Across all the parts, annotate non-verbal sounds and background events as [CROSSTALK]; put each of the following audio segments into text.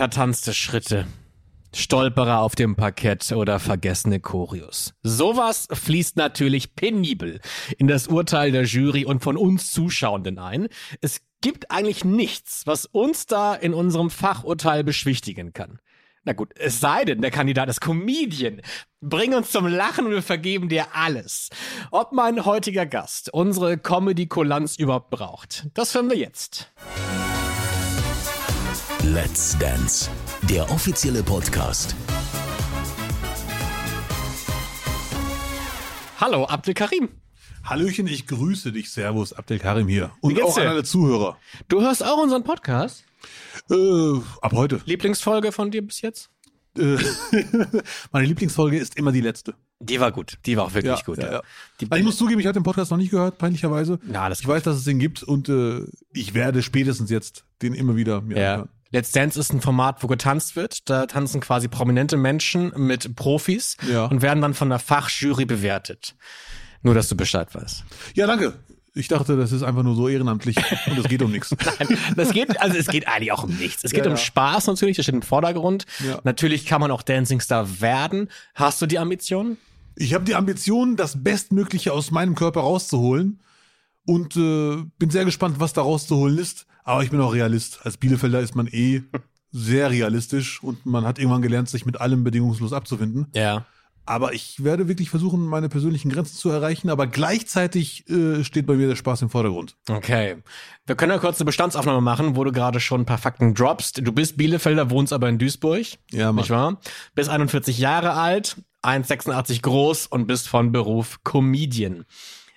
Vertanzte Schritte. Stolperer auf dem Parkett oder vergessene Choreos. Sowas fließt natürlich penibel in das Urteil der Jury und von uns Zuschauenden ein. Es gibt eigentlich nichts, was uns da in unserem Fachurteil beschwichtigen kann. Na gut, es sei denn, der Kandidat ist Comedian. Bring uns zum Lachen und wir vergeben dir alles. Ob mein heutiger Gast unsere Comedy-Kulanz überhaupt braucht, das hören wir jetzt. Let's Dance, der offizielle Podcast. Hallo, Abdel Karim. Hallöchen, ich grüße dich. Servus, Abdel Karim hier. Und auch an dir? alle Zuhörer. Du hörst auch unseren Podcast? Äh, ab heute. Lieblingsfolge von dir bis jetzt? Äh, [LAUGHS] meine Lieblingsfolge ist immer die letzte. Die war gut. Die war auch wirklich Ja, gut. ja, ja. Also ich muss zugeben, ich habe den Podcast noch nicht gehört, peinlicherweise. Na, ich weiß, dass es den gibt und äh, ich werde spätestens jetzt den immer wieder mir Ja. anhören. Let's Dance ist ein Format, wo getanzt wird. Da tanzen quasi prominente Menschen mit Profis Ja. und werden dann von der Fachjury bewertet. Nur, dass du Bescheid weißt. Ja, danke. Ich dachte, das ist einfach nur so ehrenamtlich und es geht um nichts. [LAUGHS] Das geht, also es geht eigentlich auch um nichts. Es geht Ja, um ja. Spaß natürlich, das steht im Vordergrund. Ja. Natürlich kann man auch Dancing Star werden. Hast du die Ambition? Ich habe die Ambition, das Bestmögliche aus meinem Körper rauszuholen und äh, bin sehr gespannt, was da rauszuholen ist. Aber ich bin auch Realist. Als Bielefelder ist man eh [LAUGHS] sehr realistisch und man hat irgendwann gelernt, sich mit allem bedingungslos abzufinden. Ja. Aber ich werde wirklich versuchen, meine persönlichen Grenzen zu erreichen. Aber gleichzeitig äh, steht bei mir der Spaß im Vordergrund. Okay. Wir können ja kurz eine Bestandsaufnahme machen, wo du gerade schon ein paar Fakten droppst. Du bist Bielefelder, wohnst aber in Duisburg. Ja, Mann. Nicht wahr? Bist 41 Jahre alt, 1,86 groß und bist von Beruf Comedian.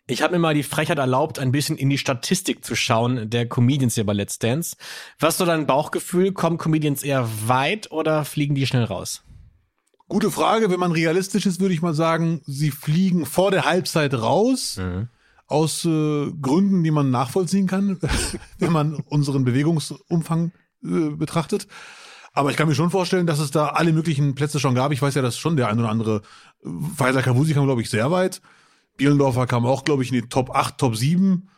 Ich habe mir mal die Frechheit erlaubt, ein bisschen in die Statistik zu schauen der Comedians hier bei Let's Dance. Was ist so dein Bauchgefühl? Kommen Comedians eher weit oder fliegen die schnell raus? Gute Frage. Wenn man realistisch ist, würde ich mal sagen, sie fliegen vor der Halbzeit raus. Aus äh, Gründen, die man nachvollziehen kann, [LAUGHS] wenn man unseren Bewegungsumfang äh, betrachtet. Aber ich kann mir schon vorstellen, dass es da alle möglichen Plätze schon gab. Ich weiß ja, dass schon der ein oder andere äh, Faisal Kavusi kam, glaube ich, sehr weit. Bielendorfer kam auch, glaube ich, in die Top 8, Top 7.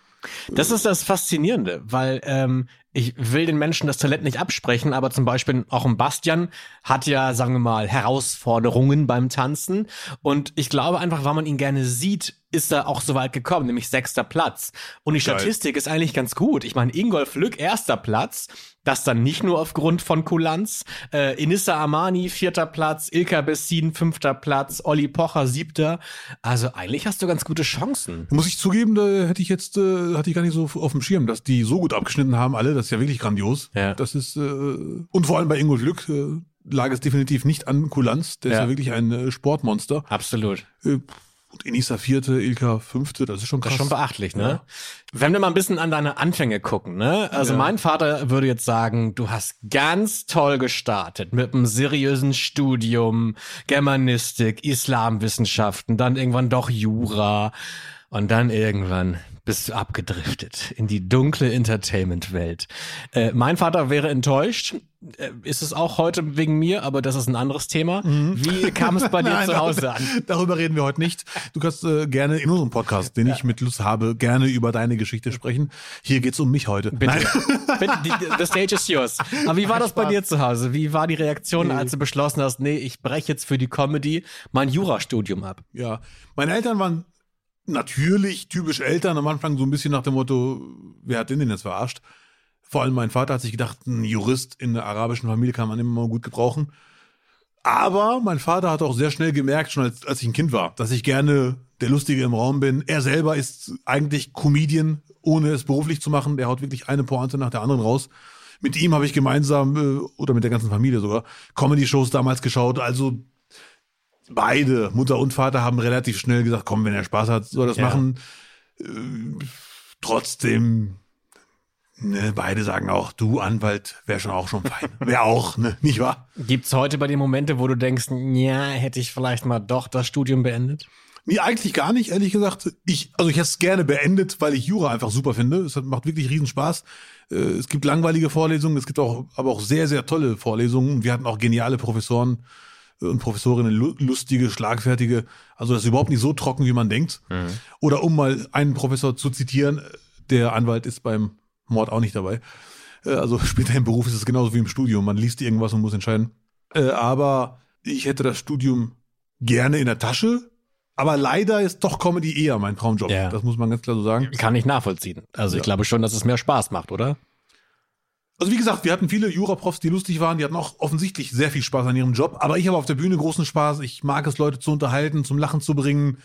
Das ist das Faszinierende, weil ähm, ich will den Menschen das Talent nicht absprechen, aber zum Beispiel auch ein Bastian hat ja, sagen wir mal, Herausforderungen beim Tanzen. Und ich glaube einfach, weil man ihn gerne sieht, ist er auch so weit gekommen, nämlich sechster Platz. Und die Geil. Statistik ist eigentlich ganz gut. Ich meine, Ingolf Lück, erster Platz, das dann nicht nur aufgrund von Kulanz. Äh, Inissa Amani, vierter Platz, Ilka Bessin, fünfter Platz, Olli Pocher, siebter. Also eigentlich hast du ganz gute Chancen. Muss ich zugeben, da hätte ich jetzt, äh, hatte ich gar nicht so auf dem Schirm, dass die so gut abgeschnitten haben, alle. Das ist ja wirklich grandios. Ja. Das ist, äh, und vor allem bei Ingolf Lück äh, lag es definitiv nicht an Kulanz. Der ist Ja. ja wirklich ein äh, Sportmonster. Absolut. Äh, und Enisa vierte, Ilka fünfte, das ist schon Das krass. ist schon beachtlich, ne? Wenn wir mal ein bisschen an deine Anfänge gucken, ne? Also Ja. mein Vater würde jetzt sagen, du hast ganz toll gestartet mit einem seriösen Studium, Germanistik, Islamwissenschaften, dann irgendwann doch Jura und dann irgendwann bist du abgedriftet in die dunkle Entertainment-Welt. Äh, mein Vater wäre enttäuscht. Äh, ist es auch heute wegen mir, aber das ist ein anderes Thema. Wie kam es bei [LAUGHS] dir Mhm. Nein, zu Hause darüber, an? Darüber reden wir heute nicht. Du kannst äh, gerne in unserem Podcast, den ich mit Lust habe, gerne über deine Geschichte sprechen. Hier geht's um mich heute. Bitte. [LAUGHS] Bitte, die, the stage is yours. Aber wie war das bei dir zu Hause? Wie war die Reaktion, als du beschlossen hast, nee, ich breche jetzt für die Comedy mein Jurastudium ab? Ja, meine Eltern waren natürlich typisch Eltern am Anfang so ein bisschen nach dem Motto, wer hat den denn jetzt verarscht? Vor allem mein Vater hat sich gedacht, ein Jurist in der arabischen Familie kann man immer mal gut gebrauchen. Aber mein Vater hat auch sehr schnell gemerkt, schon als, als ich ein Kind war, dass ich gerne der Lustige im Raum bin. Er selber ist eigentlich Comedian, ohne es beruflich zu machen. Der haut wirklich eine Pointe nach der anderen raus. Mit ihm habe ich gemeinsam, äh, oder mit der ganzen Familie sogar, Comedy-Shows damals geschaut. Also beide, Mutter und Vater, haben relativ schnell gesagt, komm, wenn er Spaß hat, soll er das Ja. machen. Äh, trotzdem, ne, beide sagen auch, du Anwalt, wäre schon auch schon fein. [LAUGHS] Wäre auch, ne, nicht wahr? Gibt's heute bei dir Momente, wo du denkst, ja, hätte ich vielleicht mal doch das Studium beendet? Nee, eigentlich gar nicht, ehrlich gesagt. Ich, also ich hätte es gerne beendet, weil ich Jura einfach super finde. Es macht wirklich riesen Spaß. Äh, Es gibt langweilige Vorlesungen, es gibt auch, aber auch sehr, sehr tolle Vorlesungen. Wir hatten auch geniale Professoren äh, und Professorinnen, lu- lustige, schlagfertige. Also das ist überhaupt nicht so trocken, wie man denkt. Oder um mal einen Professor zu zitieren, der Anwalt ist beim Mord auch nicht dabei. Äh, also [LAUGHS] später im Beruf ist es genauso wie im Studium. Man liest irgendwas und muss entscheiden. Äh, aber ich hätte das Studium gerne in der Tasche. Aber leider ist doch Comedy eher mein Traumjob. Ja. Das muss man ganz klar so sagen. Kann ich nachvollziehen. Also ich Ja. glaube schon, dass es mehr Spaß macht, oder? Also wie gesagt, wir hatten viele Juraprofs, die lustig waren, die hatten auch offensichtlich sehr viel Spaß an ihrem Job, aber ich habe auf der Bühne großen Spaß. Ich mag es, Leute zu unterhalten, zum Lachen zu bringen,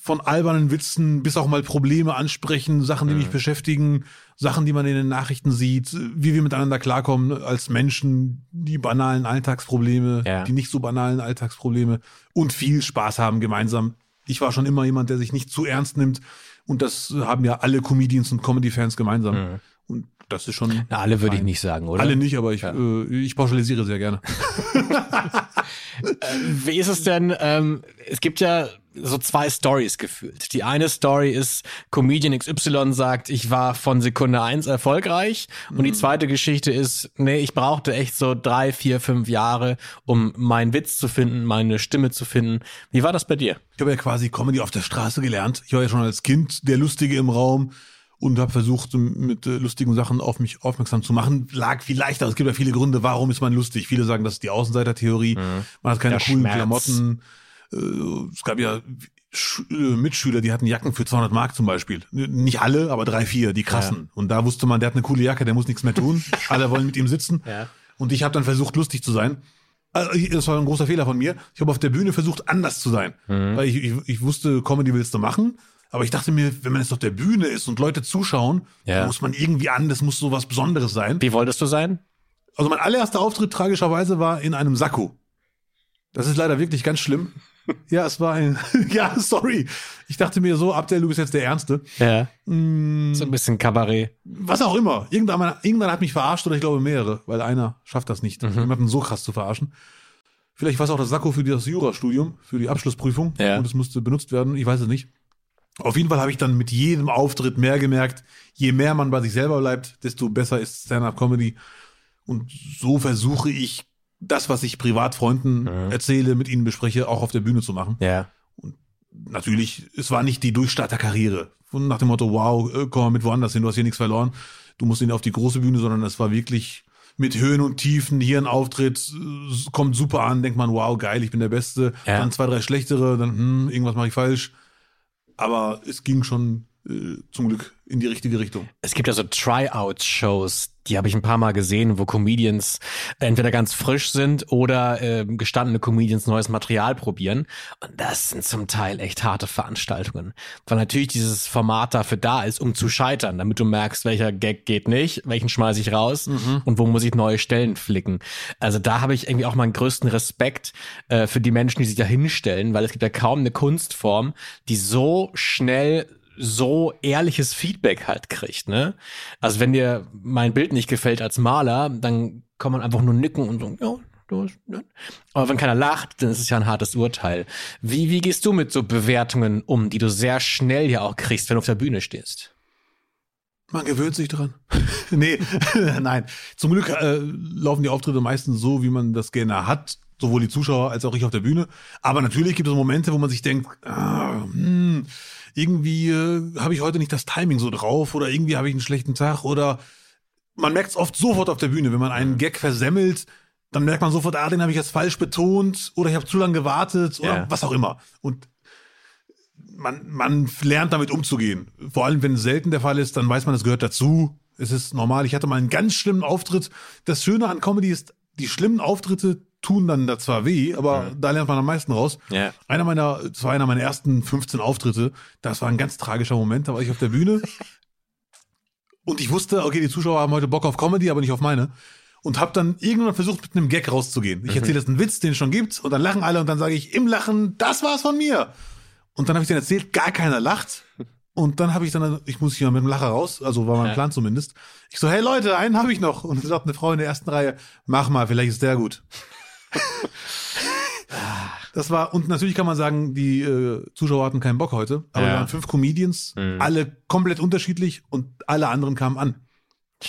von albernen Witzen bis auch mal Probleme ansprechen, Sachen, die mich beschäftigen, Sachen, die man in den Nachrichten sieht, wie wir miteinander klarkommen als Menschen, die banalen Alltagsprobleme, Ja. die nicht so banalen Alltagsprobleme und viel Spaß haben gemeinsam. Ich war schon immer jemand, der sich nicht zu ernst nimmt und das haben ja alle Comedians und Comedy-Fans gemeinsam. Und das ist schon Na, alle würde ich nicht sagen, oder? alle nicht, aber ich, äh, ich pauschalisiere sehr gerne. [LAUGHS] Wie ist es denn? Ähm, es gibt ja so zwei Stories gefühlt. Die eine Story ist, Comedian XY sagt, ich war von Sekunde eins erfolgreich. Und die zweite Geschichte ist, nee, ich brauchte echt so drei, vier, fünf Jahre, um meinen Witz zu finden, meine Stimme zu finden. Wie war das bei dir? Ich habe ja quasi Comedy auf der Straße gelernt. Ich war ja schon als Kind der Lustige im Raum und habe versucht, mit äh, lustigen Sachen auf mich aufmerksam zu machen. Lag viel leichter. Es gibt ja viele Gründe, warum ist man lustig. Viele sagen, das ist die Außenseitertheorie. Man hat keine Der coolen Schmerz. Klamotten. Äh, es gab ja Sch äh, Mitschüler, die hatten Jacken für 200 Mark zum Beispiel. Nicht alle, aber drei, vier, die krassen. Und da wusste man, der hat eine coole Jacke, der muss nichts mehr tun. [LAUGHS] alle wollen mit ihm sitzen. Ja. Und ich habe dann versucht, lustig zu sein. Also, Das war ein großer Fehler von mir. Ich habe auf der Bühne versucht, anders zu sein. Weil ich, ich, ich wusste, Comedy willst du machen. Aber ich dachte mir, wenn man jetzt auf der Bühne ist und Leute zuschauen, Ja. muss man irgendwie an, das muss so was Besonderes sein. Wie wolltest du sein? Also mein allererster Auftritt tragischerweise war in einem Sakko. Das ist leider wirklich ganz schlimm. [LAUGHS] Ja, es war ein, [LAUGHS] ja, sorry. Ich dachte mir so, Abdel, du bist jetzt der Ernste. Ja. Mm, So ein bisschen Kabarett. was auch immer. Irgendwann, irgendwann hat mich verarscht oder ich glaube mehrere, weil einer schafft das nicht, jemanden so krass zu verarschen. Vielleicht war es auch das Sakko für das Jurastudium, für die Abschlussprüfung Ja. und es musste benutzt werden. Ich weiß es nicht. Auf jeden Fall habe ich dann mit jedem Auftritt mehr gemerkt, je mehr man bei sich selber bleibt, desto besser ist Stand-up-Comedy. Und so versuche ich, das, was ich Privatfreunden erzähle, mit ihnen bespreche, auch auf der Bühne zu machen Ja. natürlich, es war nicht die Durchstart der Karriere. Von nach dem Motto, wow, äh, komm mal mit woanders hin, du hast hier nichts verloren. Du musst nicht auf die große Bühne, sondern es war wirklich mit Höhen und Tiefen, hier ein Auftritt, kommt super an, denkt man, wow, geil, ich bin der Beste. Ja. Dann zwei, drei schlechtere, dann, hm, irgendwas mache ich falsch. Aber es ging schon äh, zum Glück in die richtige Richtung. Es gibt ja so Tryout-Shows, die habe ich ein paar Mal gesehen, wo Comedians entweder ganz frisch sind oder ähm, gestandene Comedians neues Material probieren. Und das sind zum Teil echt harte Veranstaltungen. Weil natürlich dieses Format dafür da ist, um zu scheitern, damit du merkst, welcher Gag geht nicht, welchen schmeiße ich raus und wo muss ich neue Stellen flicken. Also da habe ich irgendwie auch meinen größten Respekt äh, für die Menschen, die sich da hinstellen, weil es gibt ja kaum eine Kunstform, die so schnell so ehrliches Feedback halt kriegt, ne? Also wenn dir mein Bild nicht gefällt als Maler, dann kann man einfach nur nicken und so, ja, ja. Aber wenn keiner lacht, dann ist es ja ein hartes Urteil. Wie, wie gehst du mit so Bewertungen um, die du sehr schnell ja auch kriegst, wenn du auf der Bühne stehst? Man gewöhnt sich dran. [LAUGHS] nee, [LAUGHS] nein. Zum Glück äh, laufen die Auftritte meistens so, wie man das gerne hat. Sowohl die Zuschauer als auch ich auf der Bühne. Aber natürlich gibt es Momente, wo man sich denkt, ah, hm, irgendwie äh, habe ich heute nicht das Timing so drauf oder irgendwie habe ich einen schlechten Tag oder man merkt es oft sofort auf der Bühne, wenn man einen Gag versemmelt, dann merkt man sofort, ah, den habe ich jetzt falsch betont oder ich habe zu lange gewartet oder Ja. was auch immer. Und man, man lernt damit umzugehen. Vor allem, wenn es selten der Fall ist, dann weiß man, es gehört dazu. Es ist normal. Ich hatte mal einen ganz schlimmen Auftritt. Das Schöne an Comedy ist, die schlimmen Auftritte tun dann da zwar weh, aber da lernt man am meisten raus. Ja. Einer meiner, das war einer meiner ersten 15 Auftritte. Das war ein ganz tragischer Moment. Da war ich auf der Bühne [LAUGHS] und ich wusste, okay, die Zuschauer haben heute Bock auf Comedy, aber nicht auf meine. Und habe dann irgendwann versucht, mit einem Gag rauszugehen. Ich erzähle jetzt einen Witz, den es schon gibt, und dann lachen alle und dann sage ich im Lachen, das war's von mir. Und dann habe ich den erzählt, gar keiner lacht. Und dann habe ich dann, ich muss hier mit dem Lacher raus, also war mein Ja. Plan zumindest. Ich so, hey Leute, einen habe ich noch. Und dann sagt eine Frau in der ersten Reihe, mach mal, vielleicht ist der gut. [LAUGHS] Das war, und natürlich kann man sagen, die äh, Zuschauer hatten keinen Bock heute, aber Ja. wir waren fünf Comedians, alle komplett unterschiedlich und alle anderen kamen an.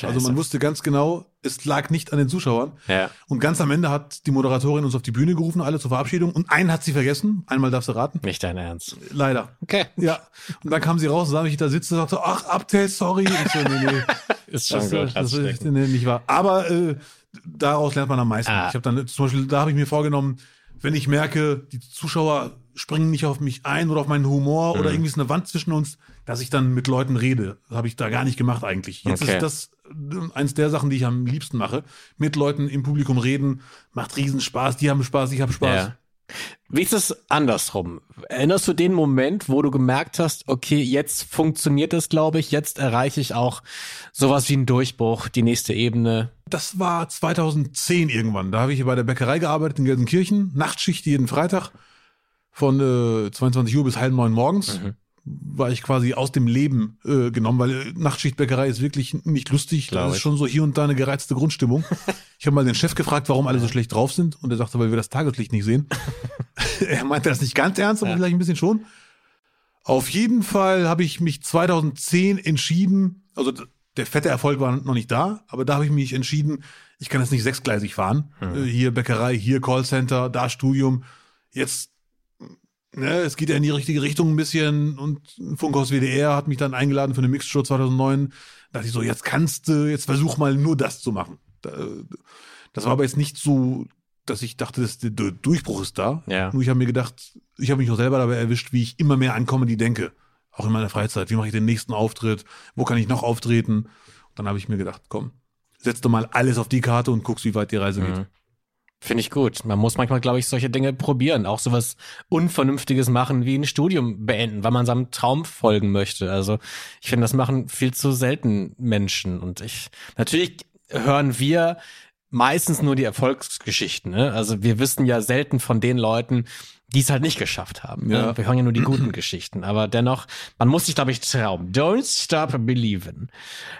Also man wusste ganz genau, es lag nicht an den Zuschauern. Ja. Und ganz am Ende hat die Moderatorin uns auf die Bühne gerufen, alle zur Verabschiedung. Und einen hat sie vergessen. Einmal darfst du raten. Nicht dein Ernst. Leider. Okay. Ja. Und dann kam sie raus, sah mich da sitzen und sagte, ach, Abtel, sorry. Ich so, nee, nee. [LAUGHS] ist Das, gut. das, das ist nicht wahr. Aber äh, daraus lernt man am meisten. Ah. Ich habe dann zum Beispiel, da habe ich mir vorgenommen, wenn ich merke, die Zuschauer springen nicht auf mich ein oder auf meinen Humor Mhm. oder irgendwie ist eine Wand zwischen uns, dass ich dann mit Leuten rede. Das habe ich da gar nicht gemacht eigentlich. Jetzt Okay. ist das äh, eins der Sachen, die ich am liebsten mache. Mit Leuten im Publikum reden, macht riesen Spaß, die haben Spaß, ich habe Spaß. Ja. Wie ist es andersrum? Erinnerst du den Moment, wo du gemerkt hast, okay, jetzt funktioniert es, glaube ich, jetzt erreiche ich auch sowas wie einen Durchbruch, die nächste Ebene? Das war 2010 irgendwann. Da habe ich bei der Bäckerei gearbeitet in Gelsenkirchen. Nachtschicht jeden Freitag von äh, 22 Uhr bis halb neun morgens. War ich quasi aus dem Leben äh, genommen, weil äh, Nachtschichtbäckerei ist wirklich nicht lustig. Glaub Da ist schon so hier und da eine gereizte Grundstimmung. [LAUGHS] ich habe mal den Chef gefragt, warum alle so schlecht drauf sind. Und er sagte, weil wir das Tageslicht nicht sehen. [LAUGHS] er meinte das nicht ganz ernst, aber Ja. vielleicht ein bisschen schon. Auf jeden Fall habe ich mich 2010 entschieden, also der fette Erfolg war noch nicht da, aber da habe ich mich entschieden, ich kann jetzt nicht sechsgleisig fahren. Äh, Hier Bäckerei, hier Callcenter, da Studium. Jetzt, ne, es geht ja in die richtige Richtung ein bisschen und Funkhaus WDR hat mich dann eingeladen für eine Mixshow 2009. Da dachte ich so, jetzt kannst du, jetzt versuch mal nur das zu machen. Da, Das war aber jetzt nicht so, dass ich dachte, dass der Durchbruch ist da. Ja. Nur ich habe mir gedacht, ich habe mich auch selber dabei erwischt, wie ich immer mehr an Comedy denke. Auch in meiner Freizeit. Wie mache ich den nächsten Auftritt? Wo kann ich noch auftreten? Und dann habe ich mir gedacht, komm, setz doch mal alles auf die Karte und guckst, wie weit die Reise geht. Finde ich gut. Man muss manchmal, glaube ich, solche Dinge probieren. Auch sowas Unvernünftiges machen wie ein Studium beenden, weil man seinem Traum folgen möchte. Also ich finde, das machen viel zu selten Menschen. Und ich, natürlich hören wir meistens nur die Erfolgsgeschichten. Ne? Also wir wissen ja selten von den Leuten, die es halt nicht geschafft haben. Ja. Ne? Wir hören ja nur die guten [CLEARS THROAT] Geschichten. Aber dennoch, man muss sich, glaube ich, trauen. Don't stop believing.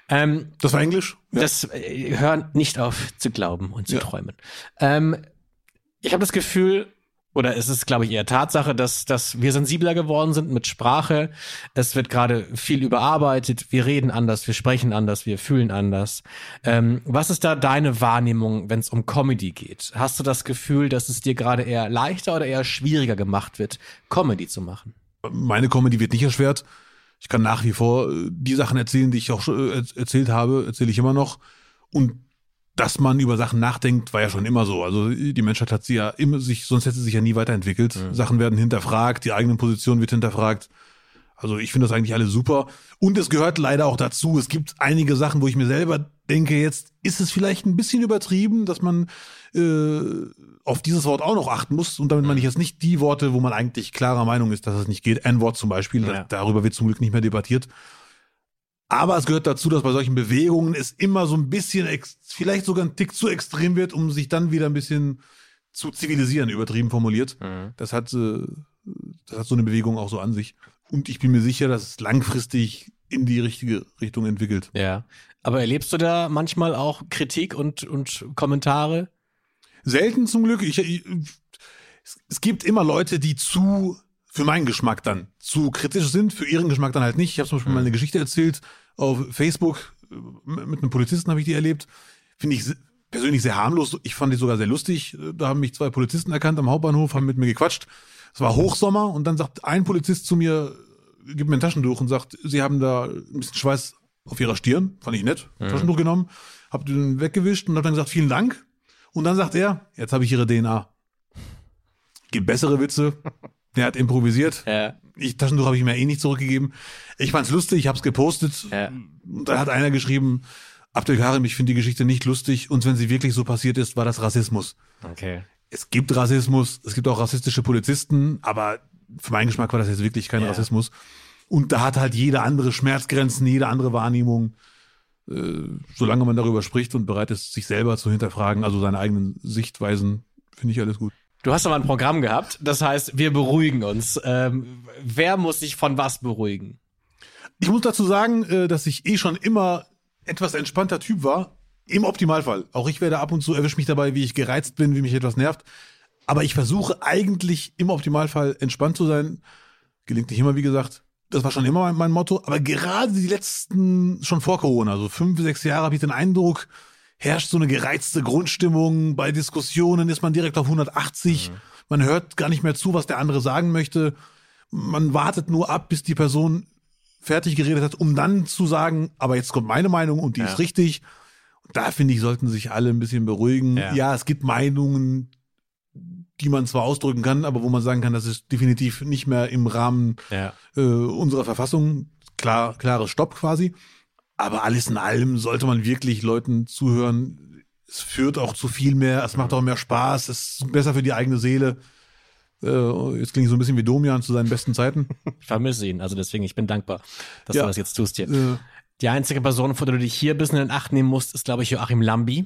Ähm, Das war Englisch? Ja. das äh, hören nicht auf zu glauben und zu Ja. träumen. Ähm, ich habe das Gefühl, oder es ist, glaube ich, eher Tatsache, dass, dass wir sensibler geworden sind mit Sprache. Es wird gerade viel überarbeitet. Wir reden anders, wir sprechen anders, wir fühlen anders. Ähm, was ist da deine Wahrnehmung, wenn es um Comedy geht? Hast du das Gefühl, dass es dir gerade eher leichter oder eher schwieriger gemacht wird, Comedy zu machen? Meine Comedy wird nicht erschwert. Ich kann nach wie vor äh, die Sachen erzählen, die ich auch schon äh, erz- erzählt habe, erzähle ich immer noch. Und dass man über Sachen nachdenkt, war ja schon immer so. Also die Menschheit hat sie ja immer sich, sonst hätte sie sich ja nie weiterentwickelt. Sachen werden hinterfragt, die eigene Position wird hinterfragt. Also ich finde das eigentlich alles super. Und es gehört leider auch dazu. Es gibt einige Sachen, wo ich mir selber denke, jetzt ist es vielleicht ein bisschen übertrieben, dass man äh, auf dieses Wort auch noch achten muss. Und damit meine ich jetzt nicht die Worte, wo man eigentlich klarer Meinung ist, dass es nicht geht. N-Wort zum Beispiel, Ja. da, darüber wird zum Glück nicht mehr debattiert. Aber es gehört dazu, dass bei solchen Bewegungen es immer so ein bisschen, vielleicht sogar ein Tick zu extrem wird, um sich dann wieder ein bisschen zu zivilisieren, übertrieben formuliert. Das hat, äh, das hat so eine Bewegung auch so an sich. Und ich bin mir sicher, dass es langfristig in die richtige Richtung entwickelt. Ja. Aber erlebst du da manchmal auch Kritik und, und Kommentare? Selten zum Glück. Ich, ich, es, gibt immer Leute, die zu, für meinen Geschmack dann, zu kritisch sind, für ihren Geschmack dann halt nicht. Ich habe zum Beispiel mal eine Geschichte erzählt auf Facebook, äh, mit einem Polizisten habe ich die erlebt. Finde ich persönlich sehr harmlos. Ich fand die sogar sehr lustig. Da haben mich zwei Polizisten erkannt am Hauptbahnhof, haben mit mir gequatscht. Es war Hochsommer und dann sagt ein Polizist zu mir, gibt mir ein Taschentuch und sagt, sie haben da ein bisschen Schweiß auf ihrer Stirn. Fand ich nett. Taschentuch genommen, hab den weggewischt und hab dann gesagt, vielen Dank. Und dann sagt er, jetzt habe ich ihre DNA. Gibt bessere Witze. [LAUGHS] Der hat improvisiert. Ja. Ich, Taschentuch habe ich mir eh nicht zurückgegeben. Ich fand's lustig, ich habe es gepostet. Ja. Und dann hat einer geschrieben, Abdelkarim, ich finde die Geschichte nicht lustig. Und wenn sie wirklich so passiert ist, war das Rassismus. Okay. Es gibt Rassismus, es gibt auch rassistische Polizisten, aber für meinen Geschmack war das jetzt wirklich kein Ja. Rassismus. Und da hat halt jede andere Schmerzgrenzen, jede andere Wahrnehmung. Äh, solange man darüber spricht und bereit ist, sich selber zu hinterfragen, also seine eigenen Sichtweisen, finde ich alles gut. Du hast aber ein Programm gehabt, das heißt, wir beruhigen uns. Ähm, wer muss sich von was beruhigen? Ich muss dazu sagen, äh, dass ich eh schon immer etwas entspannter Typ war. Im Optimalfall. Auch ich werde ab und zu erwischt mich dabei, wie ich gereizt bin, wie mich etwas nervt. Aber ich versuche eigentlich im Optimalfall entspannt zu sein. Gelingt nicht immer, wie gesagt. Das war schon immer mein, mein Motto. Aber gerade die letzten, schon vor Corona, so fünf, sechs Jahre, habe ich den Eindruck, herrscht so eine gereizte Grundstimmung. Bei Diskussionen ist man direkt auf 180. Man hört gar nicht mehr zu, was der andere sagen möchte. Man wartet nur ab, bis die Person fertig geredet hat, um dann zu sagen, aber jetzt kommt meine Meinung und die Ja. ist richtig. Da finde ich, sollten sich alle ein bisschen beruhigen. Ja. Ja. es gibt Meinungen, die man zwar ausdrücken kann, aber wo man sagen kann, das ist definitiv nicht mehr im Rahmen Ja. äh, unserer Verfassung. Klar, klares Stopp quasi. Aber alles in allem sollte man wirklich Leuten zuhören. Es führt auch zu viel mehr, es macht auch mehr Spaß, es ist besser für die eigene Seele. Äh, jetzt klinge ich so ein bisschen wie Domian zu seinen besten Zeiten. [LAUGHS] Ich vermisse ihn. Also deswegen, ich bin dankbar, dass Ja. du das jetzt tust hier. Äh, Die einzige Person, vor der du dich hier ein bisschen in Acht nehmen musst, ist, glaube ich, Joachim Lambi.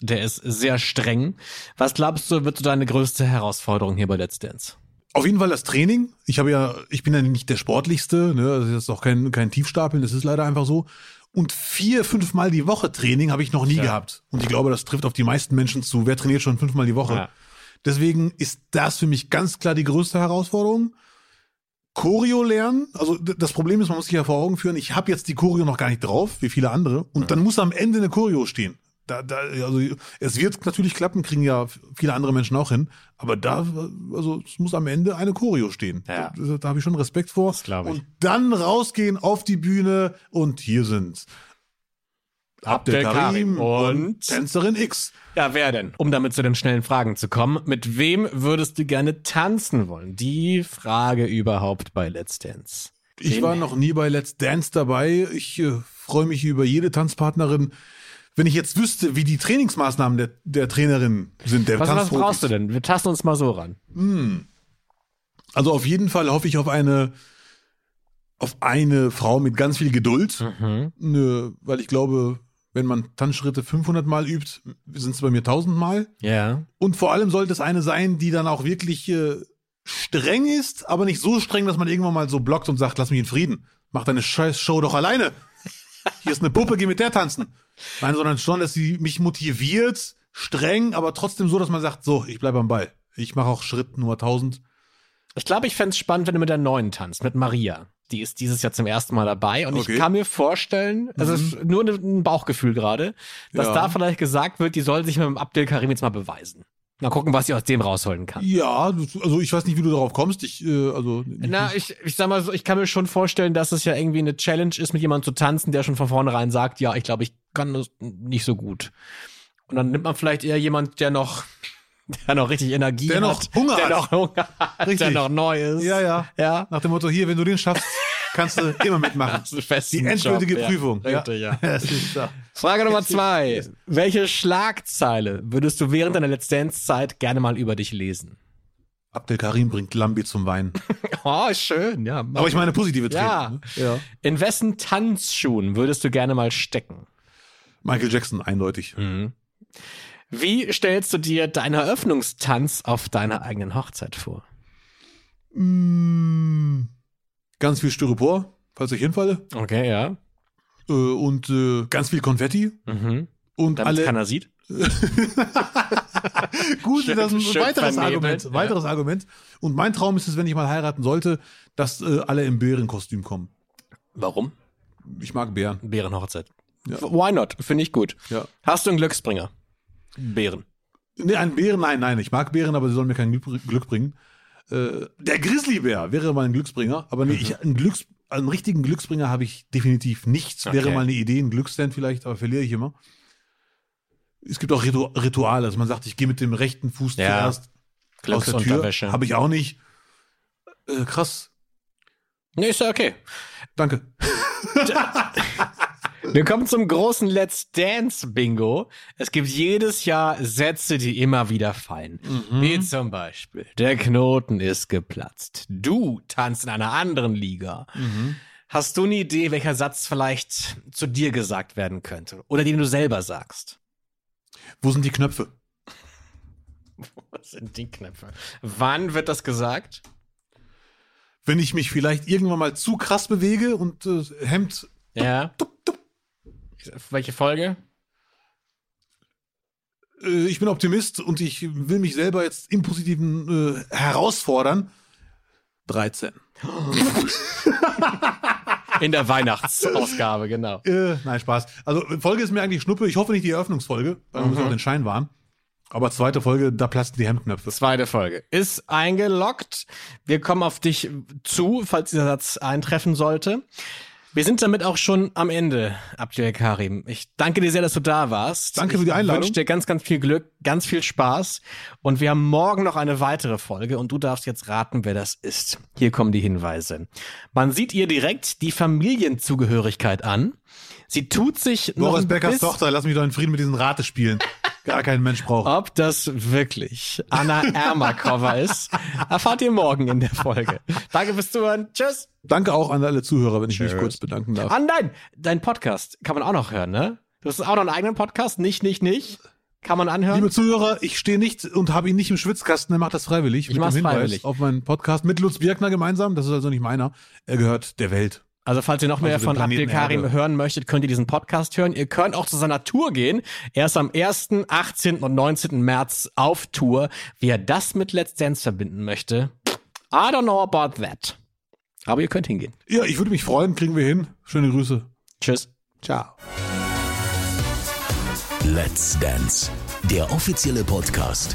Der ist sehr streng. Was glaubst du, wird so deine größte Herausforderung hier bei Let's Dance? Auf jeden Fall das Training. Ich habe ja, ich bin ja nicht der sportlichste, ne? Das ist auch kein, kein Tiefstapeln, das ist leider einfach so. Und vier, fünfmal die Woche Training habe ich noch nie Ja. gehabt. Und ich glaube, das trifft auf die meisten Menschen zu. Wer trainiert schon fünfmal die Woche? Ja. Deswegen ist das für mich ganz klar die größte Herausforderung. Choreo lernen, also das Problem ist, man muss sich ja vor Augen führen, ich habe jetzt die Choreo noch gar nicht drauf, wie viele andere, und dann muss am Ende eine Choreo stehen. Da, da, also es wird natürlich klappen, kriegen ja viele andere Menschen auch hin, aber da, also es muss am Ende eine Choreo stehen. Ja. Da, da habe ich schon Respekt vor. Das ich. Und dann rausgehen auf die Bühne und hier sind Abdel Karim und und Tänzerin X. ja, wer denn? Um damit zu den schnellen Fragen zu kommen, mit wem würdest du gerne tanzen wollen? Die Frage überhaupt bei Let's Dance. Ich war noch nie bei Let's Dance dabei. Ich äh, freue mich über jede Tanzpartnerin. Wenn ich jetzt wüsste, wie die Trainingsmaßnahmen der, der Trainerin sind, der Was, was brauchst du denn? Wir tasten uns mal so ran. Also auf jeden Fall hoffe ich auf eine auf eine Frau mit ganz viel Geduld, Mhm. ne, weil ich glaube, wenn man Tanzschritte 500 Mal übt, sind es bei mir 1000 Mal. Ja. Und vor allem sollte es eine sein, die dann auch wirklich äh, streng ist, aber nicht so streng, dass man irgendwann mal so blockt und sagt, lass mich in Frieden. Mach deine scheiß Show doch alleine. Hier ist eine Puppe, geh mit der tanzen. Nein, sondern schon, dass sie mich motiviert, streng, aber trotzdem so, dass man sagt, so, ich bleibe am Ball. Ich mache auch Schritt Nummer 1000. Ich glaube, ich fänd's spannend, wenn du mit der neuen tanzt, mit Maria. Die ist dieses Jahr zum ersten Mal dabei und Okay. ich kann mir vorstellen, also es ist nur ein Bauchgefühl gerade, dass Ja. da vielleicht gesagt wird, die soll sich mit dem Abdel Karim jetzt mal beweisen. Mal gucken, was sie aus dem rausholen kann. Ja, also ich weiß nicht, wie du darauf kommst. Ich, äh, also Na, ich, ich sag mal so, ich kann mir schon vorstellen, dass es ja irgendwie eine Challenge ist, mit jemandem zu tanzen, der schon von vornherein sagt, ja, ich glaube, ich kann das nicht so gut. Und dann nimmt man vielleicht eher jemand, der noch, [LAUGHS] der noch richtig Energie Der hat. noch Hunger der hat. noch Hunger hat, der Richtig. noch neu ist. ja, ja. Ja. Nach dem Motto, hier, wenn du den schaffst, kannst du immer mitmachen. Das Die endgültige Job, Prüfung. Ja. Richtig, ja. [LAUGHS] Frage Nummer zwei. Welche Schlagzeile würdest du während deiner Let's Dance-Zeit gerne mal über dich lesen? Abdel Karim bringt Lambi zum Weinen. [LAUGHS] Oh, schön, ja. Aber ich meine positive Training. Ja. ne? ja. In wessen Tanzschuhen würdest du gerne mal stecken? Michael Jackson, eindeutig. Wie stellst du dir deinen Eröffnungstanz auf deiner eigenen Hochzeit vor? Mm, ganz viel Styropor, falls ich hinfalle. Okay, ja. Äh, und äh, ganz viel Konfetti. Mhm. Und Damit alle. keiner sieht. [LAUGHS] Gut, Schön- das ist ein weiteres vernebelt, Argument. ja. Weiteres Argument. Und mein Traum ist es, wenn ich mal heiraten sollte, dass äh, alle im Bärenkostüm kommen. Warum? Ich mag Bären. Bärenhochzeit. Ja. Why not? Finde ich gut. Ja. Hast du einen Glücksbringer? Bären. Nee, ein Bären, nein, nein. Ich mag Bären, aber sie sollen mir kein Glück bringen. Äh, der Grizzlybär wäre mal ein Glücksbringer, aber nee, ich, einen, Glücks, einen richtigen Glücksbringer habe ich definitiv nicht. Wäre Okay. mal eine Idee, ein Glücksstand vielleicht, aber verliere ich immer. Es gibt auch Ritu Rituale, also man sagt, ich gehe mit dem rechten Fuß Ja. zuerst aus der Tür. Habe ich auch nicht. Äh, krass, Nee, ist ja okay. danke. [LAUGHS] [LAUGHS] Wir kommen zum großen Let's Dance Bingo. Es gibt jedes Jahr Sätze, die immer wieder fallen. Wie zum Beispiel, der Knoten ist geplatzt. Du tanzt in einer anderen Liga. Hast du eine Idee, welcher Satz vielleicht zu dir gesagt werden könnte? Oder den du selber sagst? Wo sind die Knöpfe? [LAUGHS] Was sind die Knöpfe? Wann wird das gesagt? Wenn ich mich vielleicht irgendwann mal zu krass bewege und äh, Hemd Ja. Welche Folge? äh, ich bin Optimist und ich will mich selber jetzt im Positiven äh, herausfordern. 13. [LAUGHS] In der Weihnachtsausgabe, genau. Äh, nein, Spaß. Also Folge ist mir eigentlich Schnuppe. Ich hoffe nicht die Eröffnungsfolge, weil wir müssen auch den Schein wahren. Aber zweite Folge, da platzen die Hemdknöpfe. Zweite Folge. Ist eingeloggt. Wir kommen auf dich zu, falls dieser Satz eintreffen sollte. Wir sind damit auch schon am Ende, Abdel Karim. Ich danke dir sehr, dass du da warst. Danke für die Einladung. Ich wünsche dir ganz, ganz viel Glück, ganz viel Spaß. Und wir haben morgen noch eine weitere Folge und du darfst jetzt raten, wer das ist. Hier kommen die Hinweise. Man sieht ihr direkt die Familienzugehörigkeit an. Sie tut sich noch Boris Beckers Tochter, lass mich doch in Frieden mit diesen Ratespielen. Gar kein Mensch braucht. Ob das wirklich Anna Ermakova [LAUGHS] ist, erfahrt ihr morgen in der Folge. Danke fürs Zuhören. Tschüss. Danke auch an alle Zuhörer, wenn ich mich kurz bedanken darf. Ah nein, dein Podcast kann man auch noch hören, ne? Du hast auch noch einen eigenen Podcast? Nicht, nicht, nicht. Kann man anhören? Liebe Zuhörer, ich stehe nicht und habe ihn nicht im Schwitzkasten, er macht das freiwillig. Ich mit dem Hinweis freiwillig. Auf meinen Podcast mit Lutz Birkner gemeinsam, das ist also nicht meiner. Er gehört der Welt. Also falls ihr noch mehr Also von Abdel Karim Erde. hören möchtet, könnt ihr diesen Podcast hören. Ihr könnt auch zu seiner Tour gehen. Er ist am 1., 18. und 19. März auf Tour. Wie er das mit Let's Dance verbinden möchte, I don't know about that. Aber ihr könnt hingehen. Ja, ich würde mich freuen, kriegen wir hin. Schöne Grüße. Tschüss. Ciao. Let's Dance, der offizielle Podcast